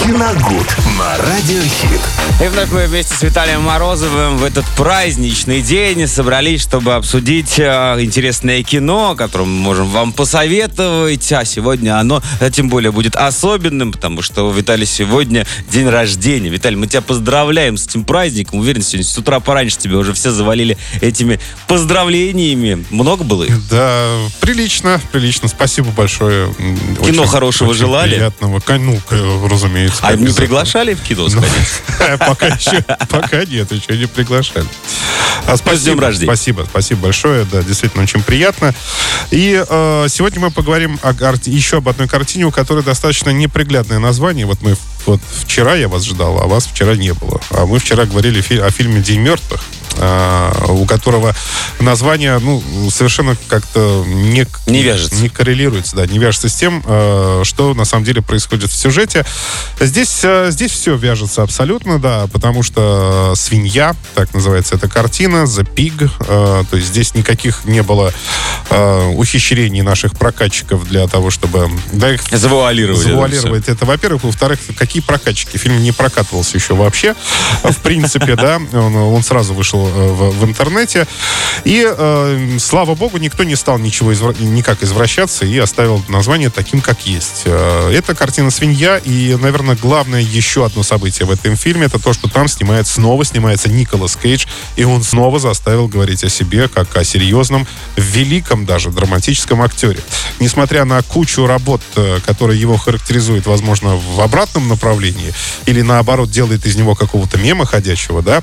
Киногуд на Радиохит. И вновь мы вместе с Виталием Морозовым в этот праздничный день собрались, чтобы обсудить э, интересное кино, которое мы можем вам посоветовать. А сегодня оно, э, тем более, будет особенным, потому что у Виталия сегодня день рождения. Виталий, мы тебя поздравляем с этим праздником. Уверен, сегодня с утра пораньше тебя уже все завалили этими поздравлениями. Много было их? Да, прилично, прилично. Спасибо большое. Кино Очень- хорошего очень желали? Приятного. Ну, к- разумеется. А не приглашали в кино сходить? Пока еще, пока нет, еще не приглашали. А С днем рождения. Спасибо, спасибо большое, да, действительно очень приятно. И э, сегодня мы поговорим о, еще об одной картине, у которой достаточно неприглядное название. Вот мы вот вчера я вас ждал, а вас вчера не было. А мы вчера говорили фи- о фильме «День мертвых», у которого название, ну, совершенно как-то не, Не вяжется. не коррелируется, да, не вяжется с тем, э, что на самом деле происходит в сюжете. Здесь, э, здесь все вяжется абсолютно, да, потому что «Свинья», так называется эта картина, «The Pig», э, то есть здесь никаких не было э, ухищрений наших прокатчиков для того, чтобы да, их Завуалировать. это завуалировать это, во-первых. Во-вторых, какие прокатчики? Фильм не прокатывался еще вообще. В принципе, да. Он, он сразу вышел э, в, в интернете. И, э, слава богу, никто не стал ничего извра- никак извращаться и оставил название таким, как есть. Э, Это картина «Свинья». И, наверное, главное еще одно событие в этом фильме, это то, что там снимает, снова снимается Николас Кейдж. И он снова заставил говорить о себе, как о серьезном, великом даже драматическом актере. Несмотря на кучу работ, э, которые его характеризуют, возможно, в обратном направлении, или наоборот делает из него какого-то мема ходячего, да,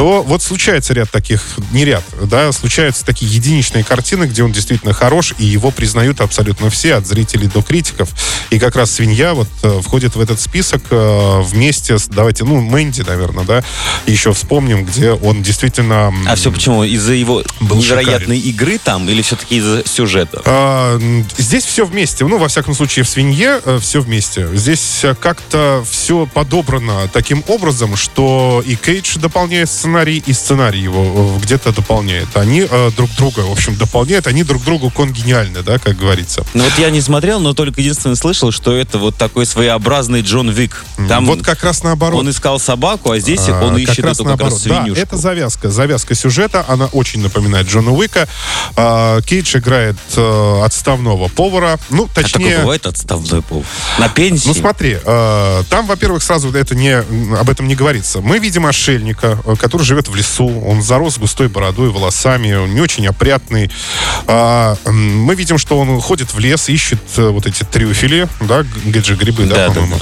то вот случается ряд таких, не ряд, да, случаются такие единичные картины, где он действительно хорош, и его признают абсолютно все, от зрителей до критиков. И как раз «Свинья» вот э, входит в этот список э, вместе с, давайте, ну, Мэнди, наверное, да, еще вспомним, где он действительно... А все почему? Из-за его невероятной игры там или все-таки из-за сюжета? А, Здесь все вместе. Ну, во всяком случае, в свинье все вместе. Здесь э, как-то все подобрано таким образом, что и Кейдж дополняет сценарий, и сценарий его э, где-то дополняет. Они э, друг друга, в общем, дополняют, они друг другу конгениальны, да, как говорится. Ну вот я не смотрел, но только единственное слышал, что это вот такой своеобразный Джон Вик. Там вот как раз наоборот. он искал собаку, а здесь А, он ищет эту как наоборот. раз свинюшку. Да, это завязка. Завязка сюжета, она очень напоминает Джона Уика. А, Кейдж играет э, отставного повара. Ну, А такой точнее... бывает отставной пол. На пенсии. Ну смотри, э, там, во-первых, сразу это не, об этом не говорится. Мы видим отшельника, э, который живет в лесу. Он зарос густой бородой, волосами, он не очень опрятный. А, мы видим, что он ходит в лес, ищет э, вот эти трюфели, да, г- же грибы, да, Да, да, по-моему.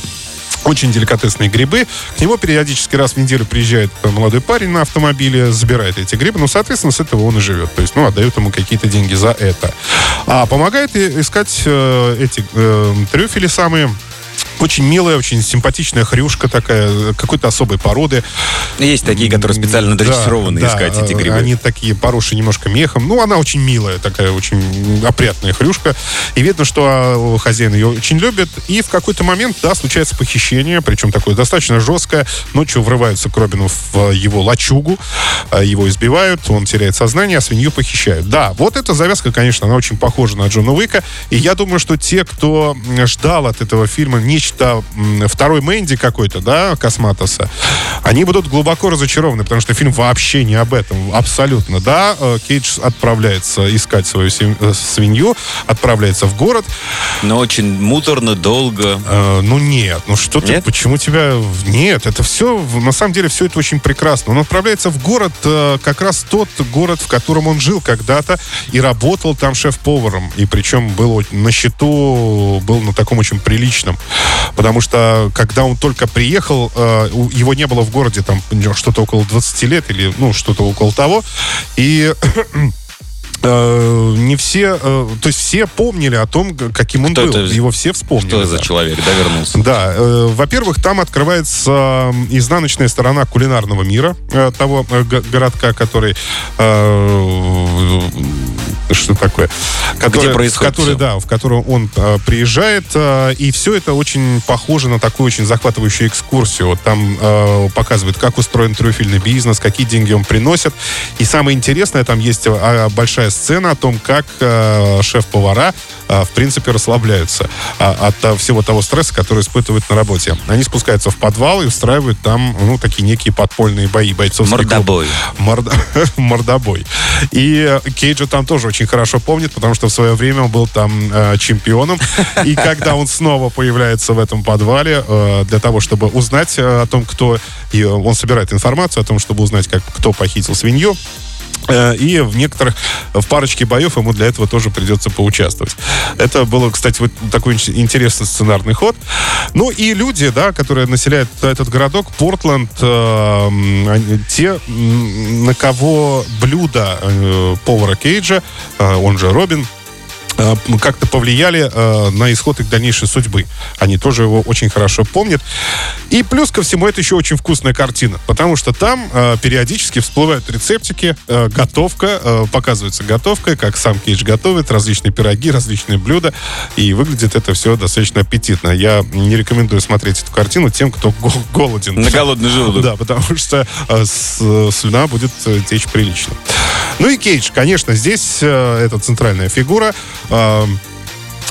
Очень деликатесные грибы. К нему периодически раз в неделю приезжает э, молодой парень на автомобиле, забирает эти грибы. Ну, соответственно, с этого он и живет. То есть, ну, отдает ему какие-то деньги за это. А помогает искать э, эти э, трюфели самые. Очень милая, очень симпатичная хрюшка такая, какой-то особой породы. Есть такие, которые специально Да, дрессированы да, искать эти э, грибы. Они такие поросшие немножко мехом. Ну, она очень милая, такая очень опрятная хрюшка. И видно, что а, хозяин ее очень любит. И в какой-то момент, да, случается похищение, причем такое достаточно жесткое. Ночью врываются к Робину в его лачугу, а, его избивают, он теряет сознание, а свинью похищают. Да, вот эта завязка, конечно, она очень похожа на Джона Уика. И я думаю, что те, кто ждал от этого фильма нечто, м, второй Мэнди какой-то, да, Косматоса, они будут глубоко разочарованы, потому что фильм вообще не об этом, абсолютно, да. э, Кейдж отправляется искать свою э, свинью, отправляется в город. Но очень муторно, долго. Э, ну нет, ну что ты, Нет? почему тебя... Нет, это все, на самом деле, все это очень прекрасно. Он отправляется в город, э, как раз тот город, в котором он жил когда-то и работал там шеф-поваром. И причем был на счету, был на таком очень приличном. Потому что, когда он только приехал, э, его не было в городе там что-то около 20 лет или, ну, что-то около того. И э, не все, э, то есть все помнили о том, каким он Кто был. это? Его все вспомнили. Что за да. человек, да, вернулся? Да, во-первых, там открывается изнаночная сторона кулинарного мира того го- городка, который что такое. Которая, происходит в который, всё. да, в которую он э, приезжает, э, и все это очень похоже на такую очень захватывающую экскурсию. Вот Там э, показывают, как устроен трюфельный бизнес, какие деньги он приносит. И самое интересное, там есть э, большая сцена о том, как э, шеф-повара, в принципе, расслабляются а, от э, всего того стресса, который испытывают на работе. Они спускаются в подвал и устраивают там, ну, такие некие подпольные бои бойцовские. Мордобой. Морда- мордобой. И э, Кейджа там тоже очень хорошо помнит, потому что в свое время он был там э, чемпионом. И когда он снова появляется в этом подвале э, для того, чтобы узнать э, о том, кто... И он собирает информацию о том, чтобы узнать, как, кто похитил свинью. Э, И в некоторых, в парочке боев ему для этого тоже придется поучаствовать. Это было, кстати, вот такой ин- интересный сценарный ход. Ну и люди, да, которые населяют этот городок, Портленд, э, те, на кого блюдо э, повара Кейджа, э, он же Робин, как-то повлияли э, на исход их дальнейшей судьбы. Они тоже его очень хорошо помнят. И плюс ко всему, это еще очень вкусная картина, потому что там э, периодически всплывают рецептики, э, готовка, э, показывается готовка, как сам Кейдж готовит, различные пироги, различные блюда, и выглядит это все достаточно аппетитно. Я не рекомендую смотреть эту картину тем, кто го- голоден. На голодный желудок. Да, потому что э, э, слюна будет э, течь прилично. Ну и Кейдж, конечно, здесь э, это центральная фигура. Э,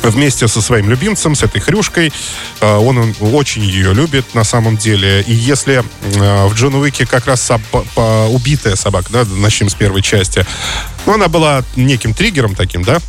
вместе со своим любимцем, с этой хрюшкой. Э, Он, очень ее любит на самом деле. И если э, в Джон Уике как раз соб- убитая собака, да, начнем с первой части, ну, она была неким триггером таким, да,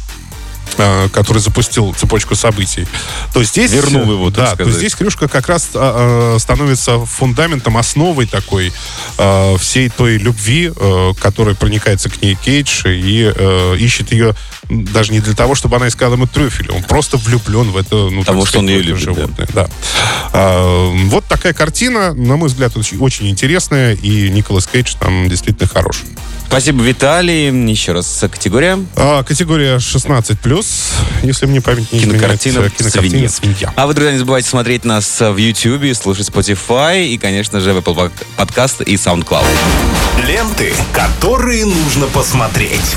который запустил цепочку событий, то здесь... Вернул его, да, то здесь Крюшка как раз а, а, становится фундаментом, основой такой а, всей той любви, э, которой проникается к ней Кейдж и э, ищет ее даже не для того, чтобы она искала ему трюфеля. Он просто влюблен в это, ну, Потому так что он сказать, ее любит, животное. Да. А, вот такая картина, на мой взгляд, очень, очень интересная, и Николас Кейдж там действительно хорош. Спасибо, Виталий. Еще раз категория. А, категория 16+, если мне память не изменяет. Кинокартина э, кинокартина «Свинья». «Свинья». А вы, друзья, не забывайте смотреть нас в YouTube, слушать Spotify и, конечно же, в Apple Podcast и SoundCloud. Ленты, которые нужно посмотреть.